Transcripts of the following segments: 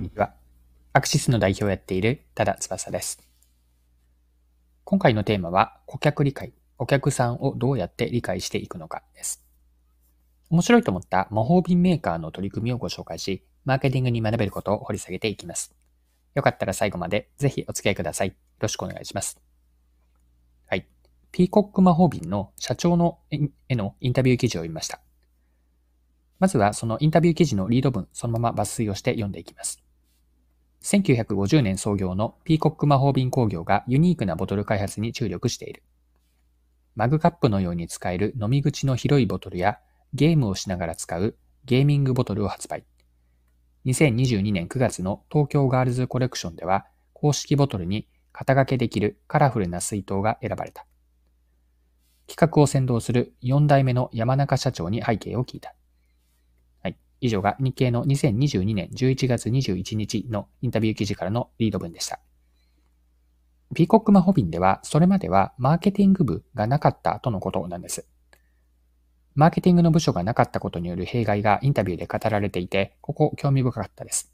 んにちは。アクシスの代表をやっている多田翼です。今回のテーマは、顧客理解、お客さんをどうやって理解していくのかです。面白いと思った魔法瓶メーカーの取り組みをご紹介し、マーケティングに学べることを掘り下げていきます。よかったら最後までぜひお付き合いください。よろしくお願いします。はい。ピーコック魔法瓶の社長のへのインタビュー記事を読みました。まずはそのインタビュー記事のリード文、そのまま抜粋をして読んでいきます。1950年創業のピーコック魔法瓶工業がユニークなボトル開発に注力している。マグカップのように使える飲み口の広いボトルやゲームをしながら使うゲーミングボトルを発売。2022年9月の東京ガールズコレクションでは公式ボトルに肩掛けできるカラフルな水筒が選ばれた。企画を先導する4代目の山中社長に背景を聞いた。以上が日経の2022年11月21日のインタビュー記事からのリード文でした。ピーコックマホビンでは、それまではマーケティング部がなかったとのことなんです。マーケティングの部署がなかったことによる弊害がインタビューで語られていて、ここ興味深かったです。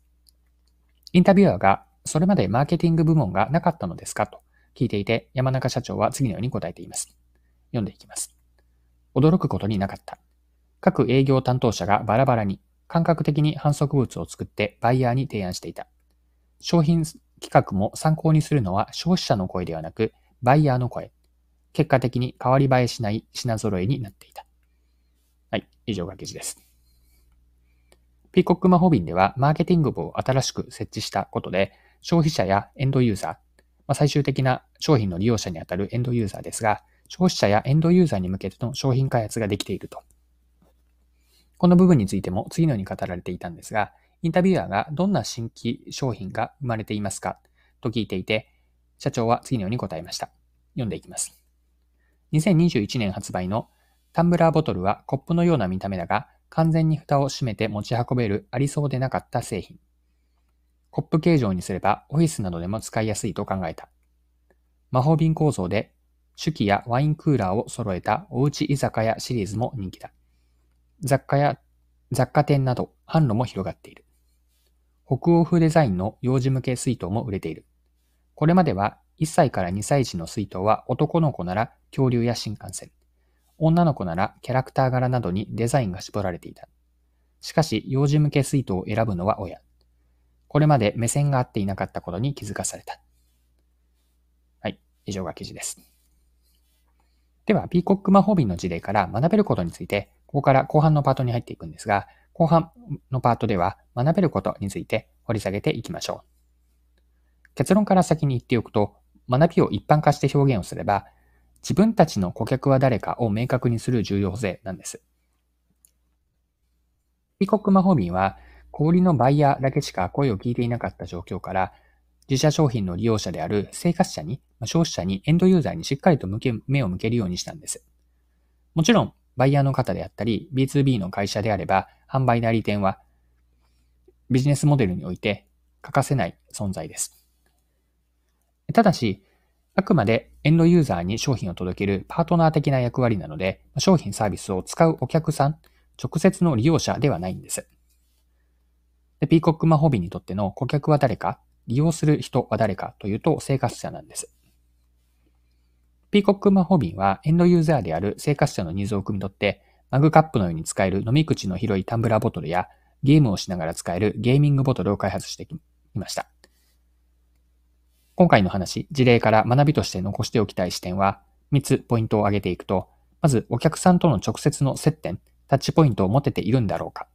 インタビュアーが、それまでマーケティング部門がなかったのですかと聞いていて、山中社長は次のように答えています。読んでいきます。驚くことになかった。各営業担当者がバラバラに、感覚的に反則物を作ってバイヤーに提案していた。商品企画も参考にするのは消費者の声ではなく、バイヤーの声。結果的に変わり映えしない品揃えになっていた。はい、以上が記事です。ピーコックマホビンでは、マーケティング部を新しく設置したことで、消費者やエンドユーザー、まあ、最終的な商品の利用者にあたるエンドユーザーですが、消費者やエンドユーザーに向けての商品開発ができているとこの部分についても次のように語られていたんですが、インタビュアーがどんな新規商品が生まれていますか？と聞いていて、社長は次のように答えました。読んでいきます。2021年発売のタンブラーボトルはコップのような見た目だが、完全に蓋を閉めて持ち運べるありそうでなかった製品。コップ形状にすればオフィスなどでも使いやすいと考えた。魔法瓶構造で手記やワインクーラーを揃えたおうち居酒屋シリーズも人気だ。雑貨や雑貨店など販路も広がっている。北欧風デザインの幼児向け水筒も売れている。これまでは1歳から2歳児の水筒は男の子なら恐竜や新幹線、女の子ならキャラクター柄などにデザインが絞られていた。しかし、幼児向け水筒を選ぶのは親。これまで目線が合っていなかったことに気づかされた。はい、以上が記事です。では、ピーコック魔法瓶の事例から学べることについてここから後半のパートに入っていくんですが、後半のパートでは学べることについて掘り下げていきましょう。結論から先に言っておくと、学びを一般化して表現をすれば、自分たちの顧客は誰かを明確にする重要性なんです。ピコック魔法瓶は、小売のバイヤーだけしか声を聞いていなかった状況から、自社商品の利用者である生活者に、消費者に、エンドユーザーにしっかりと向け目を向けるようにしたんです。もちろん、バイヤーの方であったり、B2B の会社であれば、販売代理店はビジネスモデルにおいて欠かせない存在です。ただし、あくまでエンドユーザーに商品を届けるパートナー的な役割なので、商品サービスを使うお客さん、直接の利用者ではないんです。でピーコックマホビにとっての顧客は誰か、利用する人は誰かというと生活者なんです。ピーコックマホビンはエンドユーザーである生活者のニーズを汲み取って、マグカップのように使える飲み口の広いタンブラーボトルやゲームをしながら使えるゲーミングボトルを開発してきました。今回の話、事例から学びとして残しておきたい視点は、3つポイントを挙げていくと、まずお客さんとの直接の接点、タッチポイントを持てているんだろうか。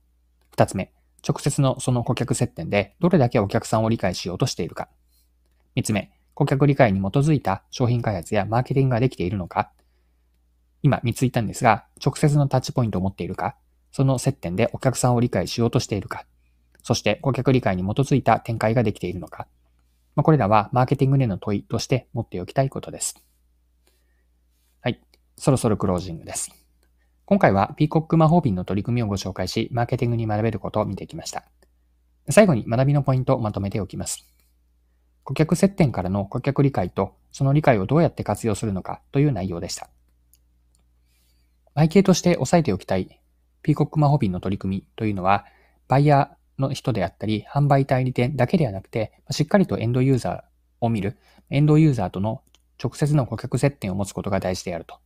2つ目、直接のその顧客接点でどれだけお客さんを理解しようとしているか。3つ目、顧客理解に基づいた商品開発やマーケティングができているのか今3つ言ったんですが、直接のタッチポイントを持っているかその接点でお客さんを理解しようとしているかそして顧客理解に基づいた展開ができているのかまあ、これらはマーケティングでの問いとして持っておきたいことです。はい。そろそろクロージングです。今回はピーコック魔法瓶の取り組みをご紹介し、マーケティングに学べることを見てきました。最後に学びのポイントをまとめておきます。顧客接点からの顧客理解と、その理解をどうやって活用するのかという内容でした。背景として押さえておきたい、ピーコックマホビンの取り組みというのは、バイヤーの人であったり、販売代理店だけではなくて、しっかりとエンドユーザーを見る、エンドユーザーとの直接の顧客接点を持つことが大事であると。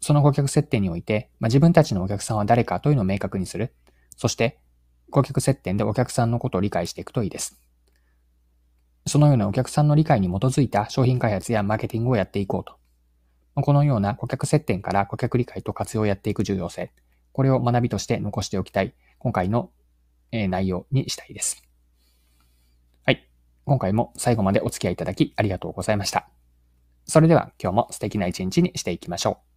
その顧客接点において、まあ、自分たちのお客さんは誰かというのを明確にする。そして、顧客接点でお客さんのことを理解していくといいです。そのようなお客さんの理解に基づいた商品開発やマーケティングをやっていこうと。このような顧客接点から顧客理解と活用をやっていく重要性。これを学びとして残しておきたい、今回の内容にしたいです。はい。今回も最後までお付き合いいただきありがとうございました。それでは今日も素敵な一日にしていきましょう。